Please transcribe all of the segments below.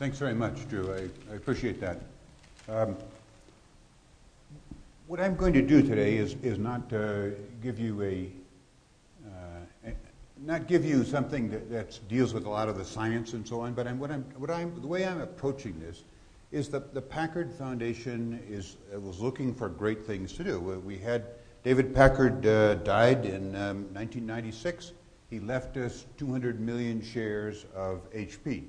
Thanks very much, Drew. I, I appreciate that. Um, what I'm going to do today is, is not uh, give you a uh, not give you something that, deals with a lot of the science and so on, but I'm, what I'm, what I'm, the way I'm approaching this is that the Packard Foundation is, uh, was looking for great things to do. We had David Packard uh, died in um, 1996. He left us 200 million shares of HP.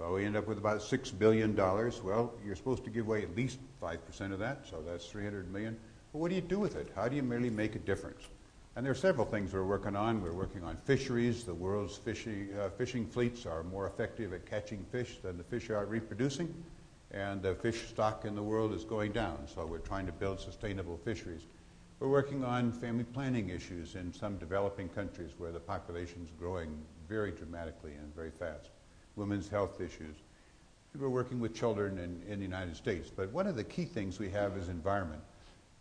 So we end up with about $6 billion. Well, you're supposed to give away at least 5% of that, so that's 300 million. But what do you do with it? How do you really make a difference? And there are several things we're working on. We're working on fisheries. The world's fishing, uh, fishing fleets are more effective at catching fish than the fish are reproducing. And the fish stock in the world is going down, so we're trying to build sustainable fisheries. We're working on family planning issues in some developing countries where the population is growing very dramatically and very fast women's health issues. We're working with children in, in the United States. But one of the key things we have is environment.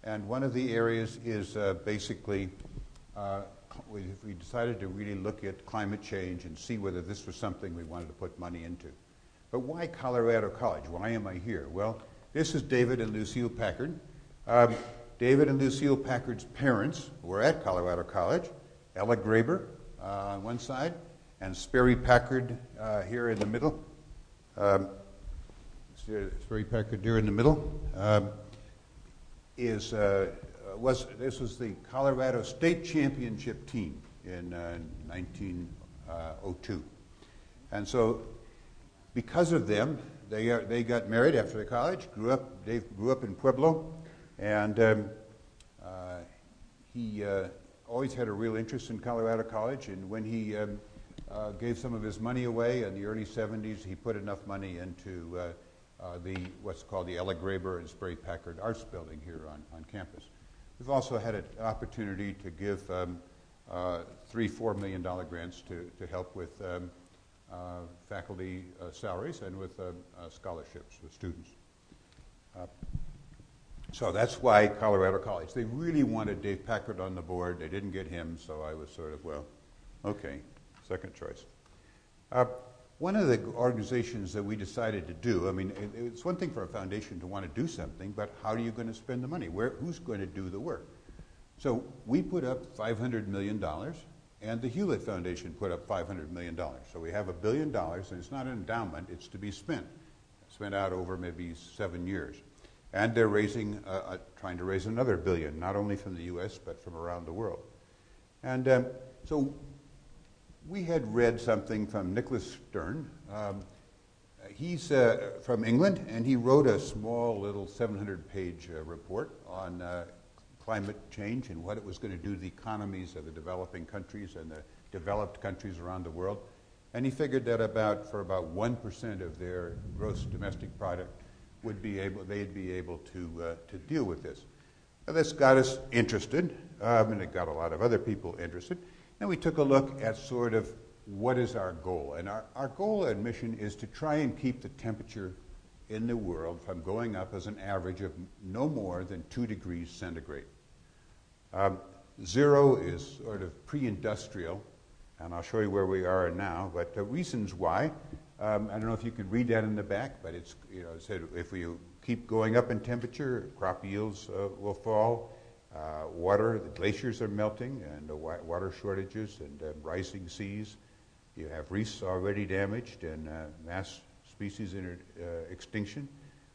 And one of the areas is uh, basically uh, we, we decided to really look at climate change and see whether this was something we wanted to put money into. But why Colorado College? Why am I here? Well, this is David and Lucille Packard. Um, David and Lucille Packard's parents were at Colorado College. Ella Graber uh, on one side, and Sperry Packard uh, here in the middle. Um, Sperry Packard here in the middle um, is uh, was this was the Colorado State Championship team in uh, 1902, and so because of them, they uh, they got married after the college. Grew up. Dave grew up in Pueblo, and um, uh, he uh, always had a real interest in Colorado College. And when he um, uh, gave some of his money away in the early 70s. He put enough money into uh, uh, the what's called the Ella Graber and Sperry Packard Arts Building here on, on campus. We've also had an opportunity to give um, uh, three, four million dollar grants to, to help with um, uh, faculty uh, salaries and with um, scholarships with students. So that's why Colorado College. They really wanted Dave Packard on the board. They didn't get him, so I was sort of, well, okay, second choice. Uh, one of the organizations that we decided to do, I mean, it, it's one thing for a foundation to want to do something, but how are you going to spend the money? Where, who's going to do the work? So we put up $500 million, and the Hewlett Foundation put up $500 million. So we have a billion dollars, and it's not an endowment, it's to be spent, spent out over maybe seven years. And they're raising, uh, uh, trying to raise another billion, not only from the U.S., but from around the world. And um, so we had read something from Nicholas Stern. Um, he's uh, from England, and he wrote a small little 700 page uh, report on uh, climate change and what it was going to do to the economies of the developing countries and the developed countries around the world. And he figured that about for about 1% of their gross domestic product would be able, they'd be able to, uh, to deal with this. Now, this got us interested, um, and it got a lot of other people interested. And we took a look at sort of what is our goal. And our, our goal and mission is to try and keep the temperature in the world from going up as an average of no more than 2 degrees centigrade. Um, zero is sort of pre industrial, and I'll show you where we are now, but the reasons why. Um, I don't know if you can read that in the back, but it's, you know, it said if we keep going up in temperature, crop yields uh, will fall. Uh, water, the glaciers are melting and water shortages and uh, rising seas. You have reefs already damaged and uh, mass species inter- uh, extinction,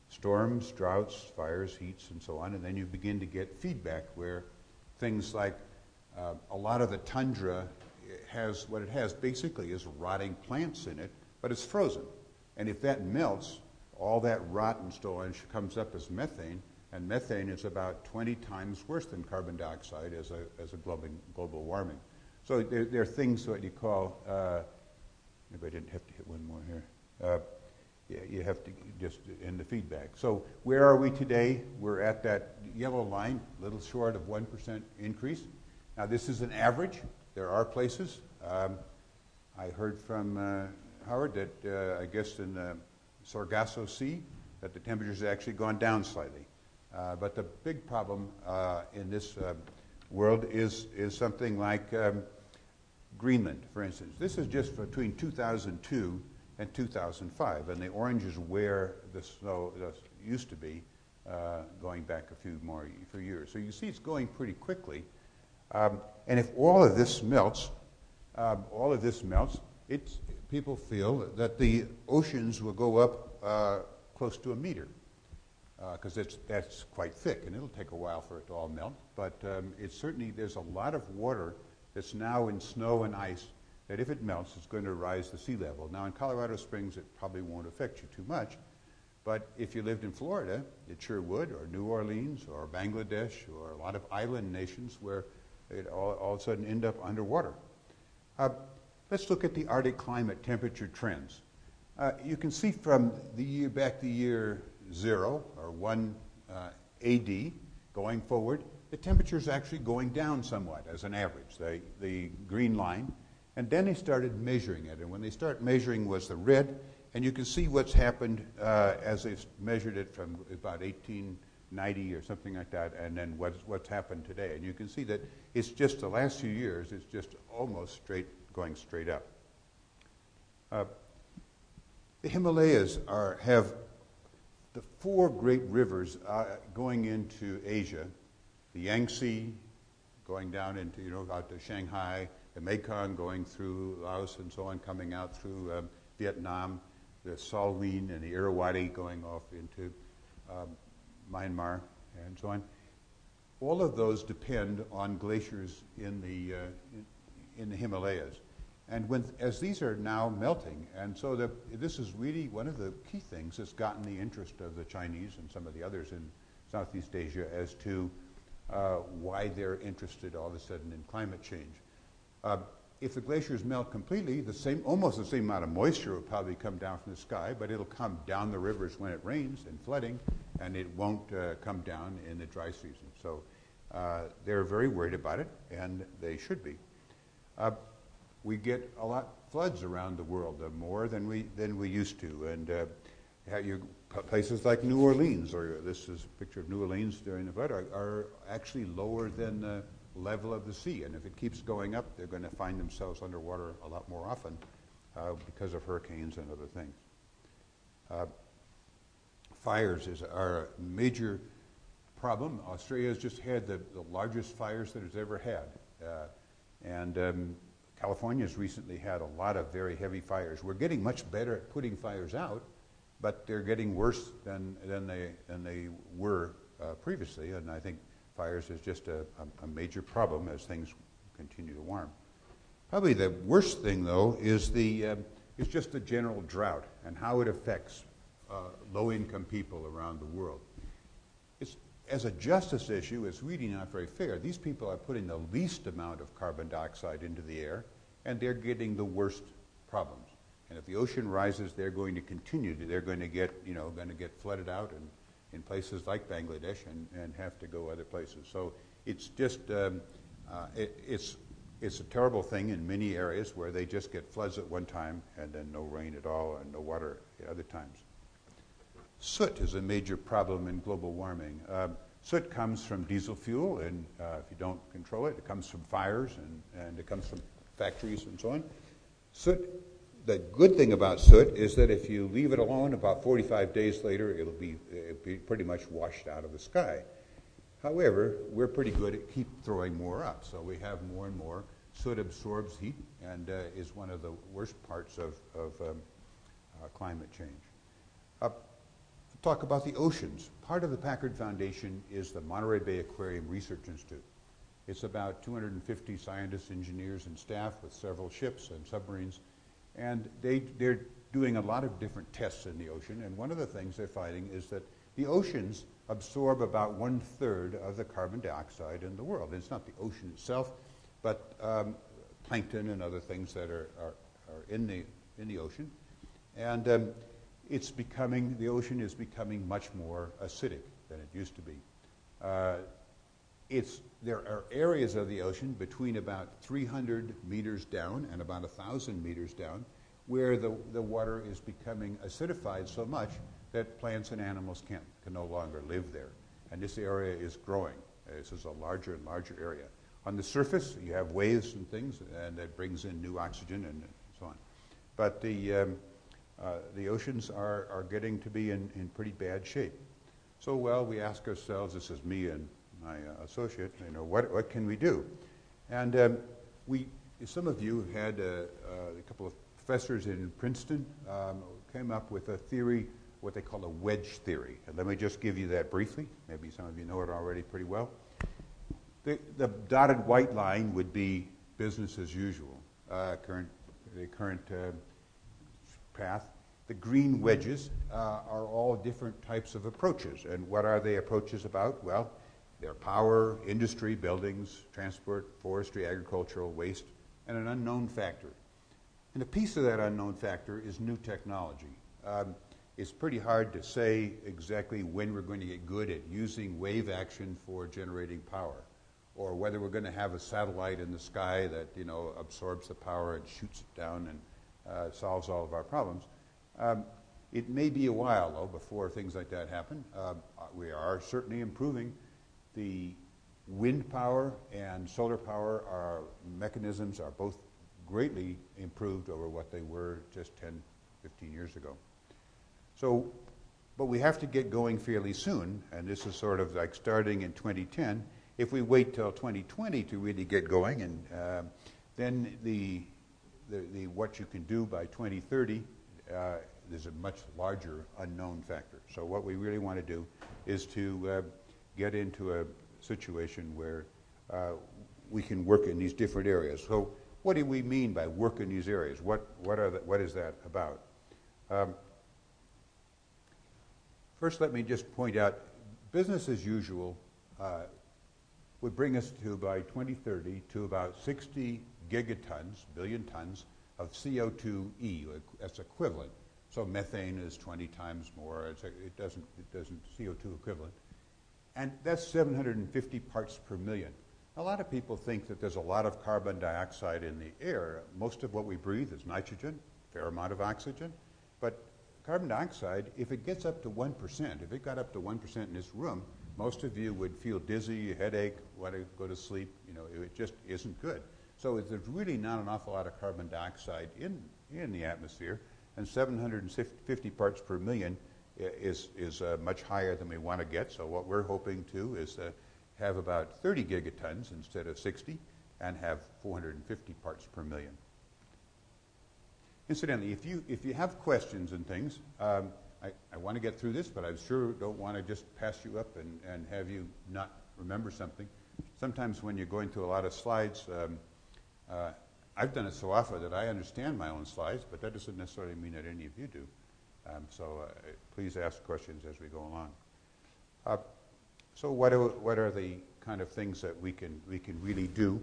storms, droughts, fires, heats, and so on. And then you begin to get feedback where things like uh, a lot of the tundra has what it has basically is rotting plants in it, but it's frozen. And if that melts, all that rot and comes up as methane and methane is about 20 times worse than carbon dioxide as a, as a global, global warming. So there, there, are things that you call, uh, maybe I didn't have to hit one more here. Uh, yeah, you have to just end the feedback. So where are we today? We're at that yellow line, little short of 1% increase. Now this is an average. There are places. Um, I heard from uh, Howard that uh, I guess in the Sargasso Sea that the temperature's actually gone down slightly. Uh, but the big problem uh, in this uh, world is, is something like um, Greenland, for instance. This is just between 2002 and 2005. And the orange is where the snow used to be uh, going back a few more few years. So you see it's going pretty quickly. Um, and if all of this melts, um, all of this melts, it's, people feel that the oceans will go up uh, close to a meter because uh, that's quite thick, and it'll take a while for it to all melt. But um, it's certainly there's a lot of water that's now in snow and ice that if it melts, it's going to rise the sea level. Now in Colorado Springs, it probably won't affect you too much, but if you lived in Florida, it sure would, or New Orleans, or Bangladesh, or a lot of island nations where it all, all of a sudden end up underwater. Uh, let's look at the Arctic climate temperature trends. Uh, you can see from the year back the year zero or one uh, AD going forward, the temperature is actually going down somewhat as an average, the, the green line. And then they started measuring it. And when they start measuring was the red. And you can see what's happened uh, as they've measured it from about 1890 or something like that, and then what's, what's happened today. And you can see that it's just the last few years, it's just almost straight, going straight up. Uh, the Himalayas are, have the four great rivers uh, going into Asia, the Yangtze going down into, you know, out to Shanghai, the Mekong going through Laos and so on, coming out through um, Vietnam, the Salween and the Irrawaddy going off into um, Myanmar and so on. All of those depend on glaciers in the, uh, in, in the Himalayas. And when, as these are now melting, and so the, this is really one of the key things that's gotten the interest of the Chinese and some of the others in Southeast Asia as to uh, why they're interested all of a sudden in climate change. Uh, if the glaciers melt completely, the same, almost the same amount of moisture will probably come down from the sky, but it'll come down the rivers when it rains and flooding, and it won't uh, come down in the dry season. So uh, they're very worried about it, and they should be. Uh, we get a lot floods around the world, uh, more than we than we used to, and uh, places like New Orleans, or this is a picture of New Orleans during the flood, are, are actually lower than the level of the sea, and if it keeps going up, they're going to find themselves underwater a lot more often uh, because of hurricanes and other things. Uh, fires is, are a major problem. Australia has just had the, the largest fires that it's ever had. Uh, and um, California has recently had a lot of very heavy fires. We're getting much better at putting fires out, but they're getting worse than, than, they, than they were uh, previously. And I think fires is just a, a, a major problem as things continue to warm. Probably the worst thing, though, is, the, uh, is just the general drought and how it affects uh, low income people around the world It's, as a justice issue, it's really not very fair. These people are putting the least amount of carbon dioxide into the air, and they're getting the worst problems. And if the ocean rises, they're going to continue to, they're going to get, you know, going to get flooded out and, in places like Bangladesh and, and have to go other places. So it's just, um, uh, it, it's, it's a terrible thing in many areas where they just get floods at one time and then no rain at all and no water at other times. Soot is a major problem in global warming. Um, soot comes from diesel fuel, and uh, if you don't control it, it comes from fires and, and it comes from factories and so on. Soot, the good thing about soot is that if you leave it alone, about 45 days later, it'll be, it'll be pretty much washed out of the sky. However, we're pretty good at keep throwing more up, so we have more and more. Soot absorbs heat and uh, is one of the worst parts of, of um, uh, climate change. Uh, talk about the oceans. Part of the Packard Foundation is the Monterey Bay Aquarium Research Institute. It's about 250 scientists, engineers, and staff with several ships and submarines. And they, they're doing a lot of different tests in the ocean. And one of the things they're finding is that the oceans absorb about one third of the carbon dioxide in the world. It's not the ocean itself, but um, plankton and other things that are, are, are, in, the, in the ocean. And um, it's becoming, the ocean is becoming much more acidic than it used to be. Uh, it's, there are areas of the ocean between about 300 meters down and about 1,000 meters down where the, the water is becoming acidified so much that plants and animals can can no longer live there. And this area is growing. This is a larger and larger area. On the surface, you have waves and things, and that brings in new oxygen and so on. But the, um, uh, the oceans are, are getting to be in, in pretty bad shape. So, well, we ask ourselves, this is me and my uh, associate, you know, what, what can we do? And um, we, some of you had a, uh, a, couple of professors in Princeton um, came up with a theory, what they call a wedge theory. And let me just give you that briefly. Maybe some of you know it already pretty well. The, the dotted white line would be business as usual, uh, current, the current uh, path. The green wedges uh, are all different types of approaches. And what are they approaches about? Well, they're power, industry, buildings, transport, forestry, agricultural, waste, and an unknown factor. And a piece of that unknown factor is new technology. Um, it's pretty hard to say exactly when we're going to get good at using wave action for generating power, or whether we're going to have a satellite in the sky that you know absorbs the power and shoots it down and uh, solves all of our problems. Um, it may be a while, though, before things like that happen. Uh, we are certainly improving. The wind power and solar power are mechanisms are both greatly improved over what they were just 10, 15 years ago. So, but we have to get going fairly soon, and this is sort of like starting in 2010. If we wait till 2020 to really get going, and uh, then the, the, the, what you can do by 2030 uh, there's a much larger unknown factor. So what we really want to do is to uh, get into a situation where uh, we can work in these different areas. So what do we mean by work in these areas? What, what, are the, what is that about? Um, first, let me just point out, business as usual uh, would bring us to, by 2030, to about 60 gigatons, billion tons, of CO2e. That's equivalent. So methane is 20 times more. A, it doesn't, it doesn't CO2 equivalent. And that's 750 parts per million. A lot of people think that there's a lot of carbon dioxide in the air. Most of what we breathe is nitrogen, fair amount of oxygen. But carbon dioxide, if it gets up to 1%, if it got up to 1% in this room, most of you would feel dizzy, headache, want to go to sleep. You know, it just isn't good. So there's really not an awful lot of carbon dioxide in, in the atmosphere and 750 parts per million is, is uh, much higher than we want to get. So what we're hoping to is uh, have about 30 gigatons instead of 60 and have 450 parts per million. Incidentally, if you, if you have questions and things, um, I, I want to get through this, but I sure don't want to just pass you up and, and have you not remember something. Sometimes when you're going through a lot of slides, um, uh, I've done it so often that I understand my own slides, but that doesn't necessarily mean that any of you do. Um, so uh, please ask questions as we go along. Uh, so what are, what are the kind of things that we can, we can really do?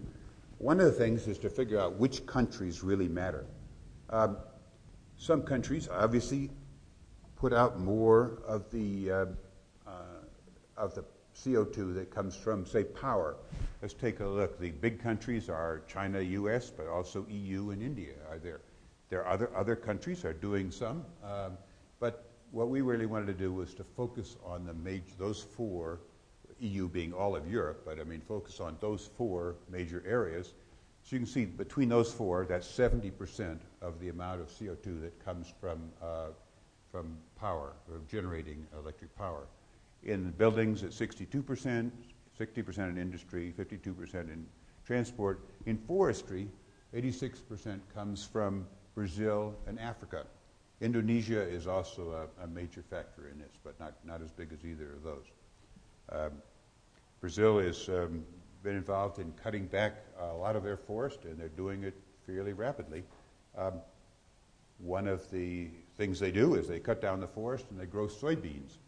One of the things is to figure out which countries really matter. Um, some countries obviously put out more of the, uh, uh of the CO2 that comes from, say, power. Let's take a look. The big countries are China, U.S., but also EU and India are there. There are other, other countries are doing some, um, but what we really wanted to do was to focus on the major, those four, EU being all of Europe, but I mean focus on those four major areas. So you can see between those four, that's 70% of the amount of CO2 that comes from, uh, from power, or generating electric power. In buildings, it's 62%, 60% in industry, 52% in transport. In forestry, 86% comes from Brazil and Africa. Indonesia is also a, a, major factor in this, but not, not as big as either of those. Um, Brazil has um, been involved in cutting back a lot of their forest, and they're doing it fairly rapidly. Um, one of the things they do is they cut down the forest and they grow soybeans.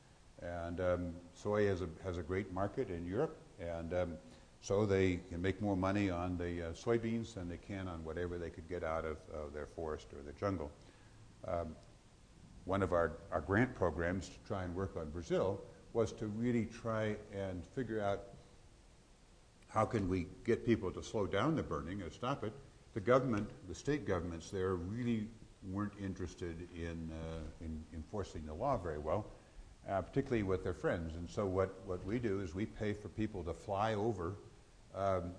And um, soy has a, has a great market in Europe, and um, so they can make more money on the uh, soybeans than they can on whatever they could get out of uh, their forest or their jungle. Um, one of our, our grant programs to try and work on Brazil was to really try and figure out how can we get people to slow down the burning or stop it. The government, the state governments there really weren't interested in, uh, in enforcing the law very well uh, particularly with their friends. And so what, what we do is we pay for people to fly over um,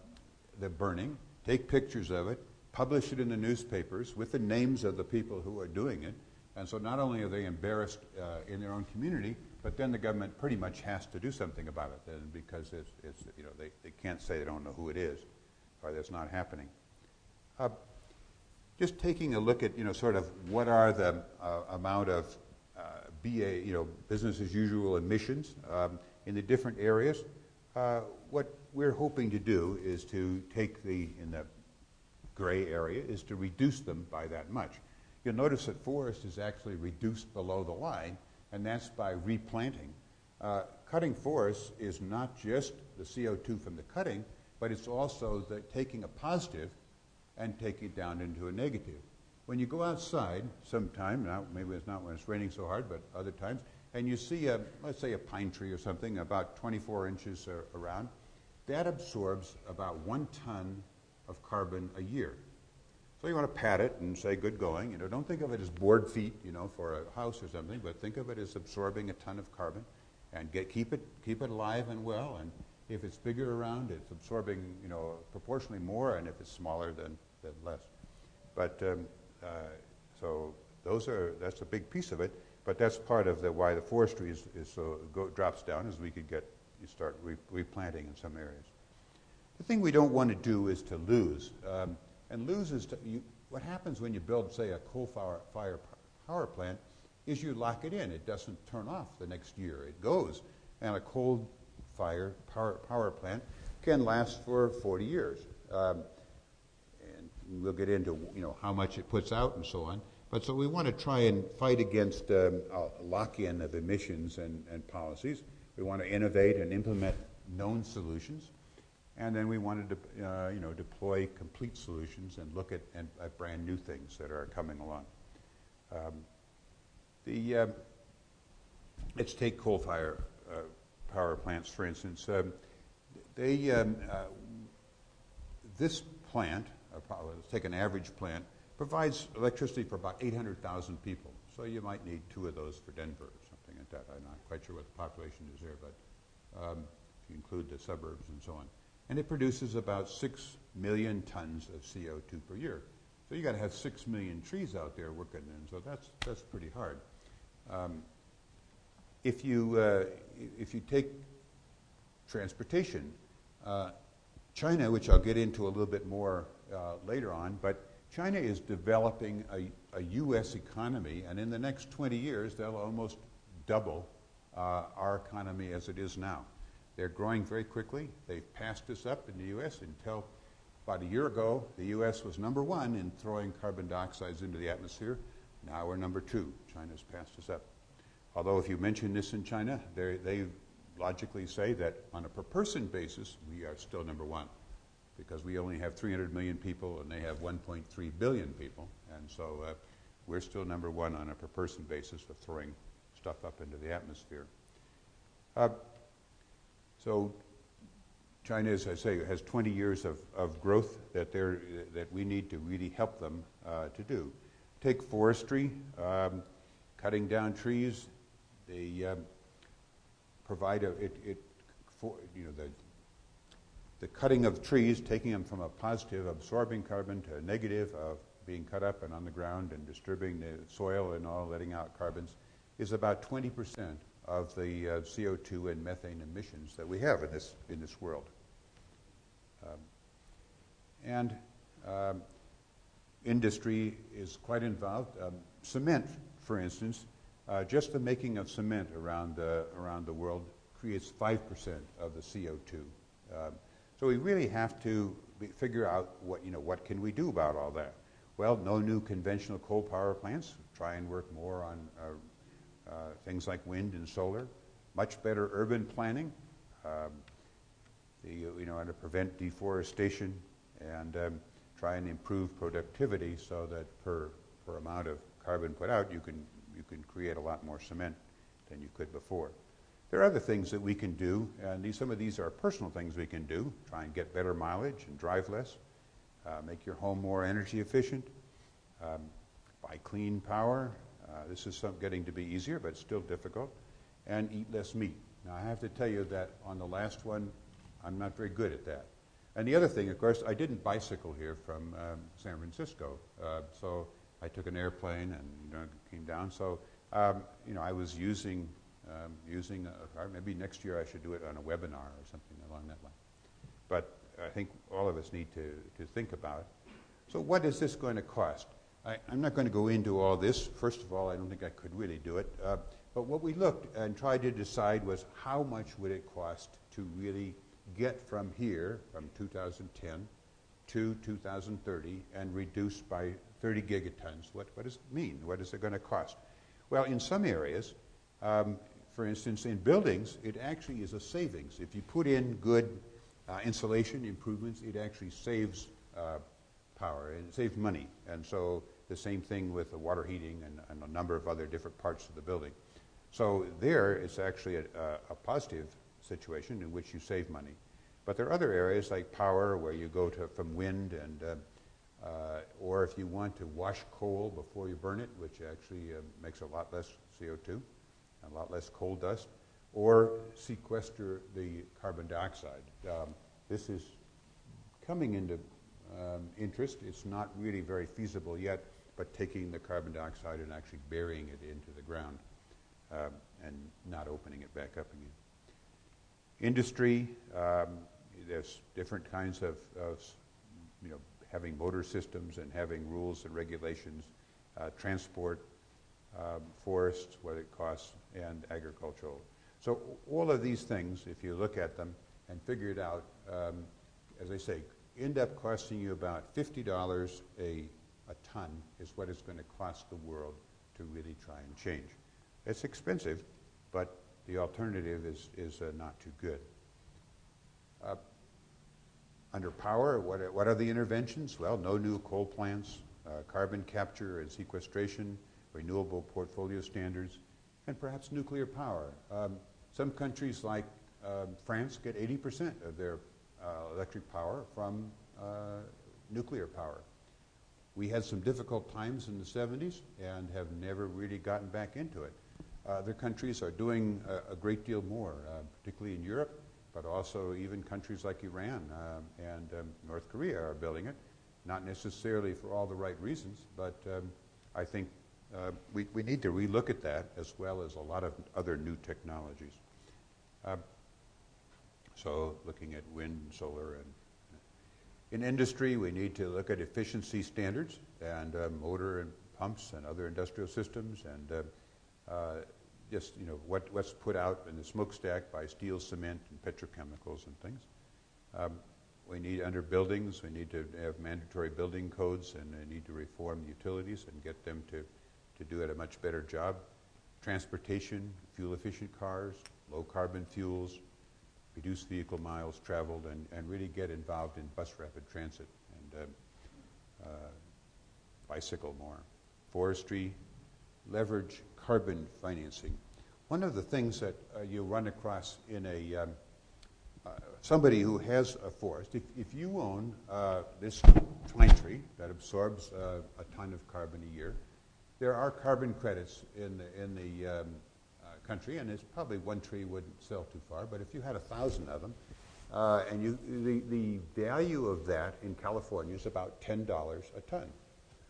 the burning, take pictures of it, publish it in the newspapers with the names of the people who are doing it, And so not only are they embarrassed uh, in their own community, but then the government pretty much has to do something about it then because it's, it's, you know, they, they can't say they don't know who it is or that's not happening. Uh, just taking a look at, you know, sort of what are the uh, amount of uh, BA, you know, business as usual emissions um, in the different areas. Uh, what we're hoping to do is to take the, in the gray area, is to reduce them by that much. You'll notice that forest is actually reduced below the line, and that's by replanting. Uh, cutting forests is not just the CO2 from the cutting, but it's also the, taking a positive and taking it down into a negative. When you go outside sometime, now maybe it's not when it's raining so hard, but other times, and you see a, let's say a pine tree or something about 24 inches around, that absorbs about one ton of carbon a year. So you want to pat it and say, good going. You know, don't think of it as board feet, you know, for a house or something, but think of it as absorbing a ton of carbon and get, keep, it, keep it alive and well. And if it's bigger around, it's absorbing, you know, proportionally more, and if it's smaller, then, then less. But um, uh, so those are, that's a big piece of it, but that's part of the, why the forestry is, is so, go, drops down, as we could get, you start re, replanting in some areas. The thing we don't want to do is to lose. Um, and lose is to, you, what happens when you build, say, a coal fire, fire power plant is you lock it in. It doesn't turn off the next year. It goes. And a coal fire power, power plant can last for 40 years. Um, and we'll get into you know how much it puts out and so on. But so we want to try and fight against um, a lock-in of emissions and, and policies. We want to innovate and implement known solutions. And then we wanted to, uh, you know, deploy complete solutions and look at, and, at brand new things that are coming along. Um, the, uh, let's take coal fire uh, power plants, for instance. Um, they, um, uh, this plant, let's take an average plant, provides electricity for about 800,000 people. So you might need two of those for Denver or something like that. I'm not quite sure what the population is there, but um, if you include the suburbs and so on and it produces about 6 million tons of CO2 per year. So you got to have 6 million trees out there working, and so that's, that's pretty hard. Um, if, you, uh, if you take transportation, uh, China, which I'll get into a little bit more uh, later on, but China is developing a, a, U.S. economy, and in the next 20 years, they'll almost double uh, our economy as it is now. They're growing very quickly. They've passed us up in the U.S. until about a year ago, the U.S. was number one in throwing carbon dioxide into the atmosphere. Now we're number two. China's passed us up. Although if you mention this in China, they logically say that on a per person basis, we are still number one because we only have 300 million people and they have 1.3 billion people. And so uh, we're still number one on a per person basis for throwing stuff up into the atmosphere. Uh, so China, as I say, has 20 years of, of growth that, they're, that we need to really help them uh, to do. Take forestry, um, cutting down trees. They um, provide a, it, it for, you know, the, the cutting of trees, taking them from a positive, absorbing carbon to a negative of being cut up and on the ground and disturbing the soil and all, letting out carbons, is about 20 percent of the uh, CO2 and methane emissions that we have in this, in this world. Um, and um, industry is quite involved. Um, cement, for instance, uh, just the making of cement around the, around the world creates 5% of the CO2. Um, so we really have to be, figure out what, you know, what can we do about all that. Well, no new conventional coal power plants. Try and work more on uh, uh, things like wind and solar, much better urban planning, um, the, you know, and to prevent deforestation and um, try and improve productivity so that per, per amount of carbon put out, you can, you can create a lot more cement than you could before. There are other things that we can do, and these, some of these are personal things we can do. Try and get better mileage and drive less. Uh, make your home more energy efficient. Um, buy clean power. Uh, this is some, getting to be easier, but it's still difficult. And eat less meat. Now, I have to tell you that on the last one, I'm not very good at that. And the other thing, of course, I didn't bicycle here from um, San Francisco. Uh, so I took an airplane and you know, came down. So, um, you know, I was using, um, using a car. Maybe next year I should do it on a webinar or something along that line. But I think all of us need to, to think about it. So what is this going to cost? I, am not going to go into all this. First of all, I don't think I could really do it. Uh, but what we looked and tried to decide was how much would it cost to really get from here, from 2010 to 2030, and reduce by 30 gigatons. What, what does it mean? What is it going to cost? Well, in some areas, um, for instance, in buildings, it actually is a savings. If you put in good uh, insulation improvements, it actually saves uh, power and saves money. And so the same thing with the water heating and, and, a number of other different parts of the building. So there, it's actually a, a, positive situation in which you save money. But there are other areas like power where you go to from wind and uh, uh, or if you want to wash coal before you burn it, which actually uh, makes a lot less CO2, and a lot less coal dust, or sequester the carbon dioxide. Um, this is coming into um, interest. It's not really very feasible yet, but taking the carbon dioxide and actually burying it into the ground um, and not opening it back up again. Industry, um, there's different kinds of, of, you know, having motor systems and having rules and regulations, uh, transport, um, forests, what it costs, and agricultural. So all of these things, if you look at them and figure it out, um, as I say, end up costing you about $50 a, a ton is what it's going to cost the world to really try and change. It's expensive, but the alternative is, is uh, not too good. Uh, under power, what are, what are the interventions? Well, no new coal plants, uh, carbon capture and sequestration, renewable portfolio standards, and perhaps nuclear power. Um, some countries like um, France get 80% of their uh, electric power from uh, nuclear power. We had some difficult times in the 70s and have never really gotten back into it. Other countries are doing a, a great deal more, uh, particularly in Europe, but also even countries like Iran um, and um, North Korea are building it. Not necessarily for all the right reasons, but um, I think uh, we, we need to relook at that as well as a lot of other new technologies. Uh, so looking at wind, solar, and in industry, we need to look at efficiency standards and uh, motor and pumps and other industrial systems and uh, uh, just you know what, what's put out in the smokestack by steel, cement, and petrochemicals and things. Um, we need under buildings, we need to have mandatory building codes and we need to reform utilities and get them to, to do it a much better job. Transportation, fuel efficient cars, low carbon fuels, reduce vehicle miles traveled, and, and really get involved in bus rapid transit and uh, uh, bicycle more. Forestry, leverage carbon financing. One of the things that uh, you run across in a um, uh, somebody who has a forest, if, if you own uh, this pine tree that absorbs uh, a ton of carbon a year, there are carbon credits in the, in the um, country, and it's probably one tree wouldn't sell too far, but if you had a thousand of them, uh, and you, the, the value of that in California is about $10 a ton.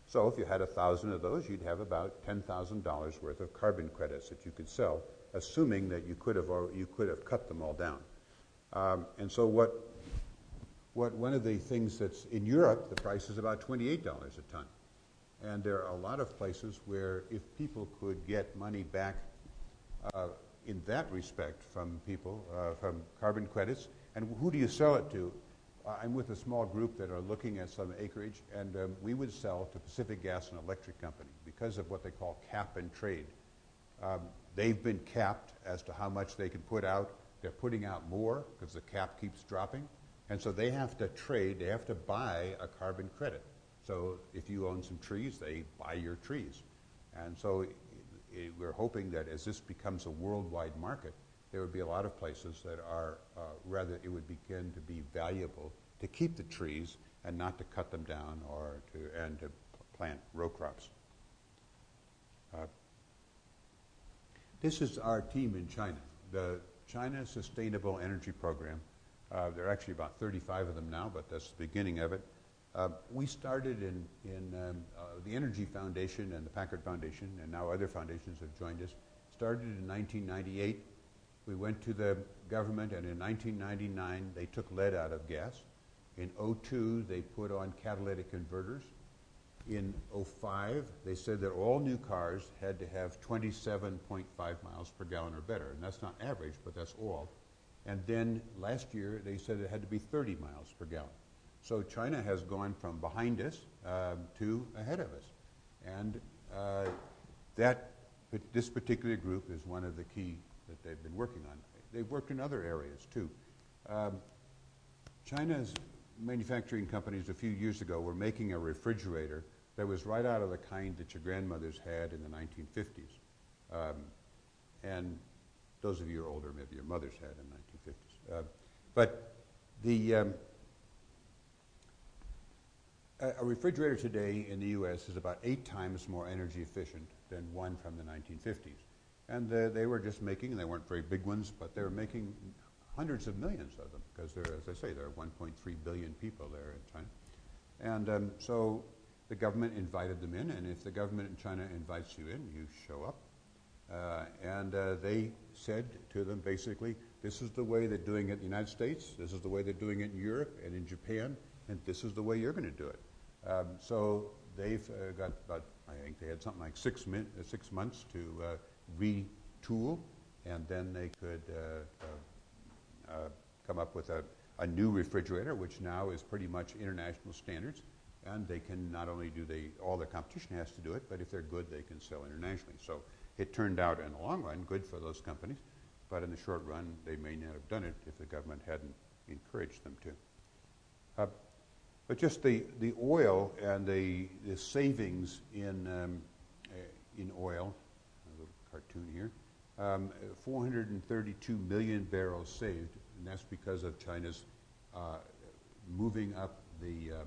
So if you had a thousand of those, you'd have about $10,000 worth of carbon credits that you could sell, assuming that you could have, you could have cut them all down. Um, and so what, what one of the things that's in Europe, the price is about $28 a ton. And there are a lot of places where if people could get money back in that respect from people, uh, from carbon credits. And who do you sell it to? Uh, I'm with a small group that are looking at some acreage, and um, we would sell to Pacific Gas and Electric Company because of what they call cap and trade. Um, they've been capped as to how much they can put out. They're putting out more because the cap keeps dropping. And so they have to trade, they have to buy a carbon credit. So if you own some trees, they buy your trees. And so it, we're hoping that as this becomes a worldwide market, there would be a lot of places that are uh, rather it would begin to be valuable to keep the trees and not to cut them down or to and to plant row crops. Uh, this is our team in China, the China Sustainable Energy Program. Uh, there are actually about 35 of them now, but that's the beginning of it. Uh, we started in, in um, uh, the Energy Foundation and the Packard Foundation, and now other foundations have joined us. Started in 1998. We went to the government, and in 1999 they took lead out of gas. In 02 they put on catalytic converters. In 05 they said that all new cars had to have 27.5 miles per gallon or better, and that's not average, but that's all. And then last year they said it had to be 30 miles per gallon. So China has gone from behind us um, to ahead of us. And uh, that, this particular group is one of the key that they've been working on. They've worked in other areas too. Um, China's manufacturing companies a few years ago were making a refrigerator that was right out of the kind that your grandmothers had in the 1950s. Um, and those of you who are older, maybe your mothers had in the 1950s. Uh, but the, um, a refrigerator today in the U.S. is about eight times more energy efficient than one from the 1950s. And they were just making, they weren't very big ones, but they were making hundreds of millions of them because there, as I say, there are 1.3 billion people there in China. And um, so the government invited them in, and if the government in China invites you in, you show up. Uh, and uh, they said to them basically, this is the way they're doing it in the United States, this is the way they're doing it in Europe and in Japan, and this is the way you're going to do it. Um, so they've uh, got about, I think they had something like six, min- uh, six months to uh, retool, and then they could uh, come up with a, a new refrigerator, which now is pretty much international standards. And they can not only do they, all their competition has to do it, but if they're good, they can sell internationally. So it turned out in the long run good for those companies, but in the short run, they may not have done it if the government hadn't encouraged them to. But just the, the oil and the, the savings in, um, uh, in oil, a little cartoon here, um, 432 million barrels saved, and that's because of China's uh, moving up the, uh,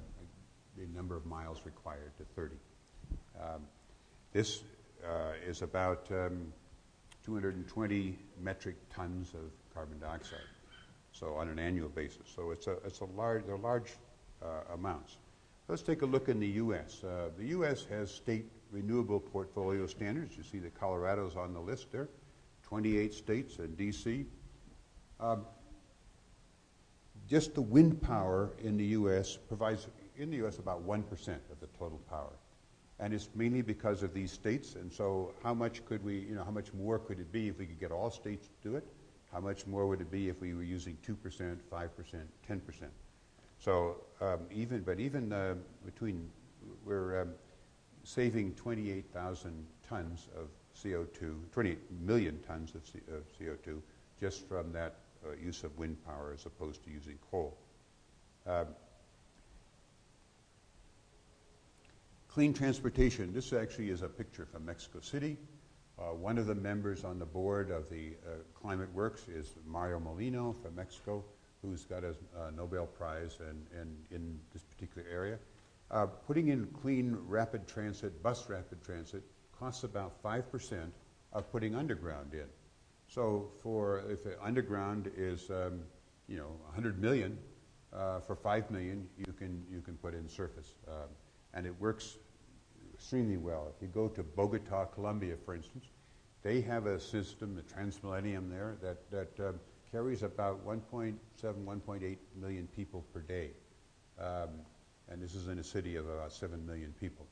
the number of miles required to 30. Um, this uh, is about um, 220 metric tons of carbon dioxide, so on an annual basis. So it's a, it's a large, they're large amounts. Let's take a look in the U.S. Uh, the U.S. has state renewable portfolio standards. You see the Colorado's on the list there, 28 states and D.C. Um, just the wind power in the U.S. provides, in the U.S., about 1% of the total power. And it's mainly because of these states. And so, how much could we, you know, how much more could it be if we could get all states to do it? How much more would it be if we were using 2%, 5%, 10%? So um, even, but even uh, between, we're um, saving 28,000 tons of CO2, 28 million tons of, C- of CO2 just from that uh, use of wind power as opposed to using coal. Um, clean transportation. This actually is a picture from Mexico City. Uh, one of the members on the board of the uh, Climate Works is Mario Molina from Mexico who's got a, Nobel Prize and, and in this particular area. Uh, putting in clean rapid transit, bus rapid transit, costs about 5% of putting underground in. So for if underground is um, you know 100 million, uh, for 5 million you can you can put in surface, um, and it works extremely well. If you go to Bogota, Colombia, for instance, they have a system, the TransMilenio there, that that um, carries about 1.7, 1.8 million people per day. Um, and this is in a city of about 7 million people.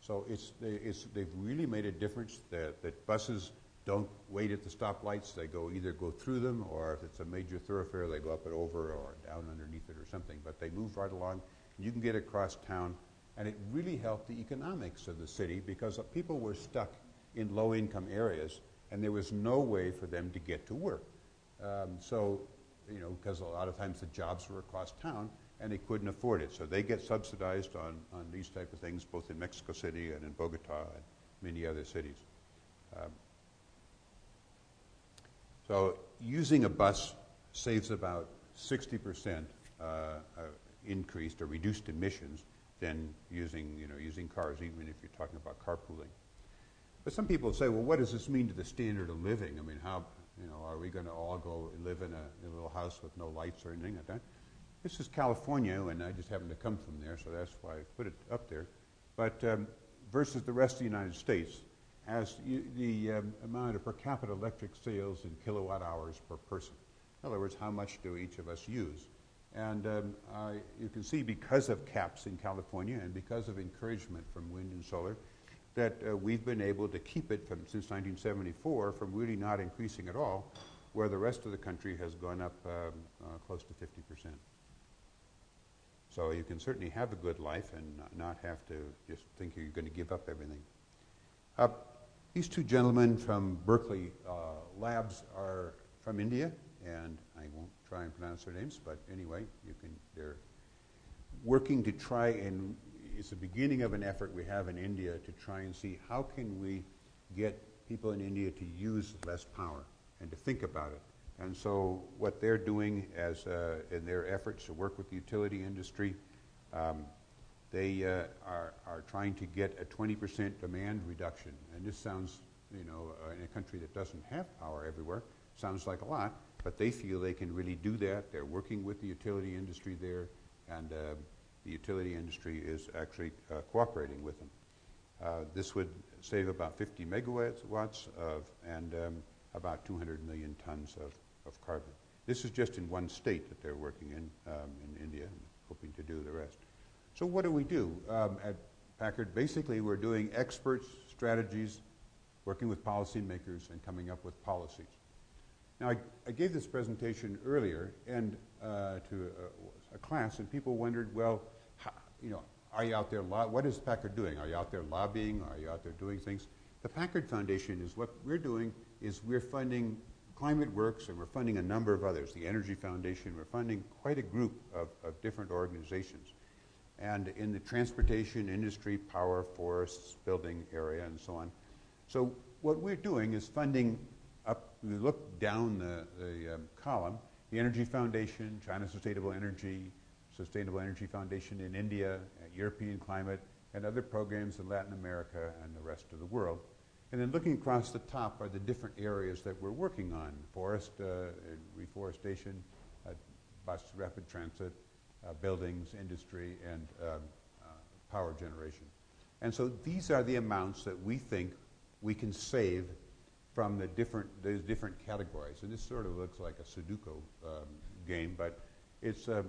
So it's, it's, they've really made a difference that, that buses don't wait at the stoplights. They go either go through them, or if it's a major thoroughfare, they go up and over or down underneath it or something. But they move right along. You can get across town, and it really helped the economics of the city because people were stuck in low-income areas, and there was no way for them to get to work. Um, so, you know, because a lot of times the jobs were across town and they couldn't afford it. So they get subsidized on, on these type of things, both in Mexico City and in Bogota and many other cities. Um, so using a bus saves about 60% uh, uh, increased or reduced emissions than using, you know, using cars, even if you're talking about carpooling. But some people say, well, what does this mean to the standard of living? I mean, how, you know, are we going to all go live in a, in a, little house with no lights or anything like that? this is California, and I just happen to come from there, so that's why I put it up there. But um, versus the rest of the United States, as you, the um, amount of per capita electric sales in kilowatt hours per person. In other words, how much do each of us use? And um, you can see because of caps in California and because of encouragement from wind and solar, that uh, we've been able to keep it from, since 1974 from really not increasing at all, where the rest of the country has gone up um, uh, close to 50 percent. So you can certainly have a good life and not have to just think you're going to give up everything. Uh, these two gentlemen from Berkeley uh, Labs are from India, and I won't try and pronounce their names, but anyway, you can. They're working to try and it's the beginning of an effort we have in India to try and see how can we get people in India to use less power and to think about it. And so what they're doing as uh, in their efforts to work with the utility industry, um, they uh, are, are trying to get a 20% demand reduction. And this sounds, you know, uh, in a country that doesn't have power everywhere, sounds like a lot, but they feel they can really do that. They're working with the utility industry there, and uh, the utility industry is actually uh, cooperating with them. Uh, this would save about 50 megawatts of, and um, about 200 million tons of, of carbon. This is just in one state that they're working in, um, in India, hoping to do the rest. So what do we do um, at Packard? Basically, we're doing experts, strategies, working with policymakers, and coming up with policies. Now, I, I gave this presentation earlier and uh, to a, class, and people wondered, well, how, you know, are you out there? Lo- what is Packard doing? Are you out there lobbying? Are you out there doing things? The Packard Foundation is what we're doing is we're funding Climate Works and we're funding a number of others. The Energy Foundation. We're funding quite a group of, of different organizations, and in the transportation industry, power, forests, building area, and so on. So what we're doing is funding up, we look down the, the um, column, the Energy Foundation, China Sustainable Energy, Sustainable Energy Foundation in India, European Climate, and other programs in Latin America and the rest of the world. And then looking across the top are the different areas that we're working on, forest, uh, reforestation, uh, bus rapid transit, uh, buildings, industry, and um, uh, power generation. And so these are the amounts that we think we can save from the different, those different categories. And this sort of looks like a Sudoku um, game, but it's, um,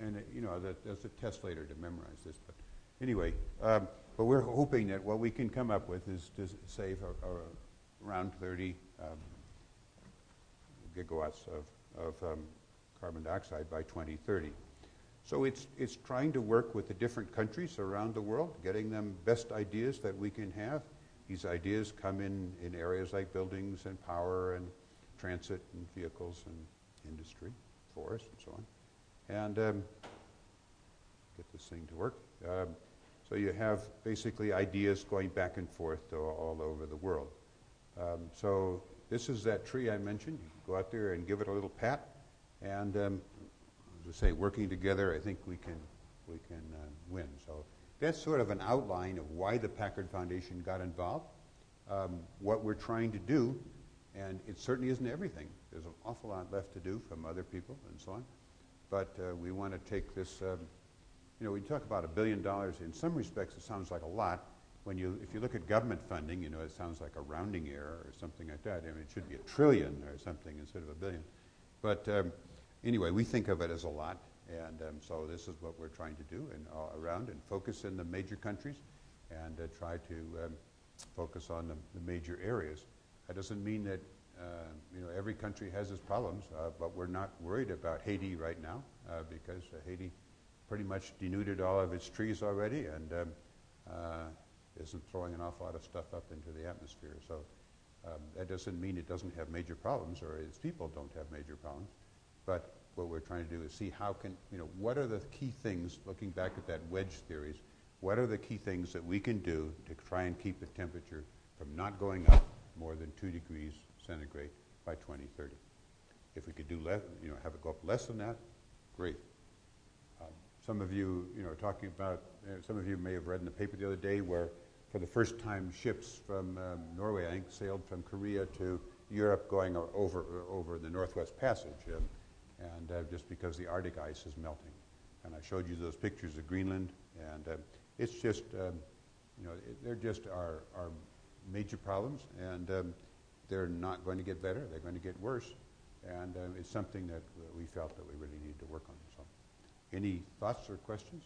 and it, you know, that, a test later to memorize this. But anyway, um, but we're hoping that what we can come up with is to save a, a, around 30 um, gigawatts of, of um, carbon dioxide by 2030. So it's, it's trying to work with the different countries around the world, getting them best ideas that we can have, these ideas come in, in areas like buildings and power and transit and vehicles and industry, forests and so on. And um, get this thing to work. Um, so you have basically ideas going back and forth all over the world. Um, so this is that tree I mentioned. You go out there and give it a little pat. And um, as I say, working together, I think we can, we can uh, win. So that's sort of an outline of why the Packard Foundation got involved, um, what we're trying to do, and it certainly isn't everything. There's an awful lot left to do from other people and so on. But uh, we want to take this, um, you know, we talk about a billion dollars. In some respects, it sounds like a lot. When you, if you look at government funding, you know, it sounds like a rounding error or something like that. I mean, it should be a trillion or something instead of a billion. But um, anyway, we think of it as a lot. And um, so this is what we're trying to do and uh, around and focus in the major countries and uh, try to um, focus on the, the, major areas. That doesn't mean that uh, you know every country has its problems, uh, but we're not worried about Haiti right now uh, because uh, Haiti pretty much denuded all of its trees already and um, isn't throwing an awful lot of stuff up into the atmosphere. So um, that doesn't mean it doesn't have major problems or its people don't have major problems, but what we're trying to do is see how can, you know, what are the key things, looking back at that wedge theories, what are the key things that we can do to try and keep the temperature from not going up more than 2 degrees centigrade by 2030. If we could do less, you know, have it go up less than that, great. Um, some of you, you know, talking about, some of you may have read in the paper the other day where for the first time ships from um, Norway, I think, sailed from Korea to Europe going over, over the Northwest Passage. Um, and uh, just because the Arctic ice is melting. And I showed you those pictures of Greenland, and uh, it's just, um, you know, it, they're just our, our major problems, and um, they're not going to get better. They're going to get worse, and um, it's something that we felt that we really need to work on. So, any thoughts or questions?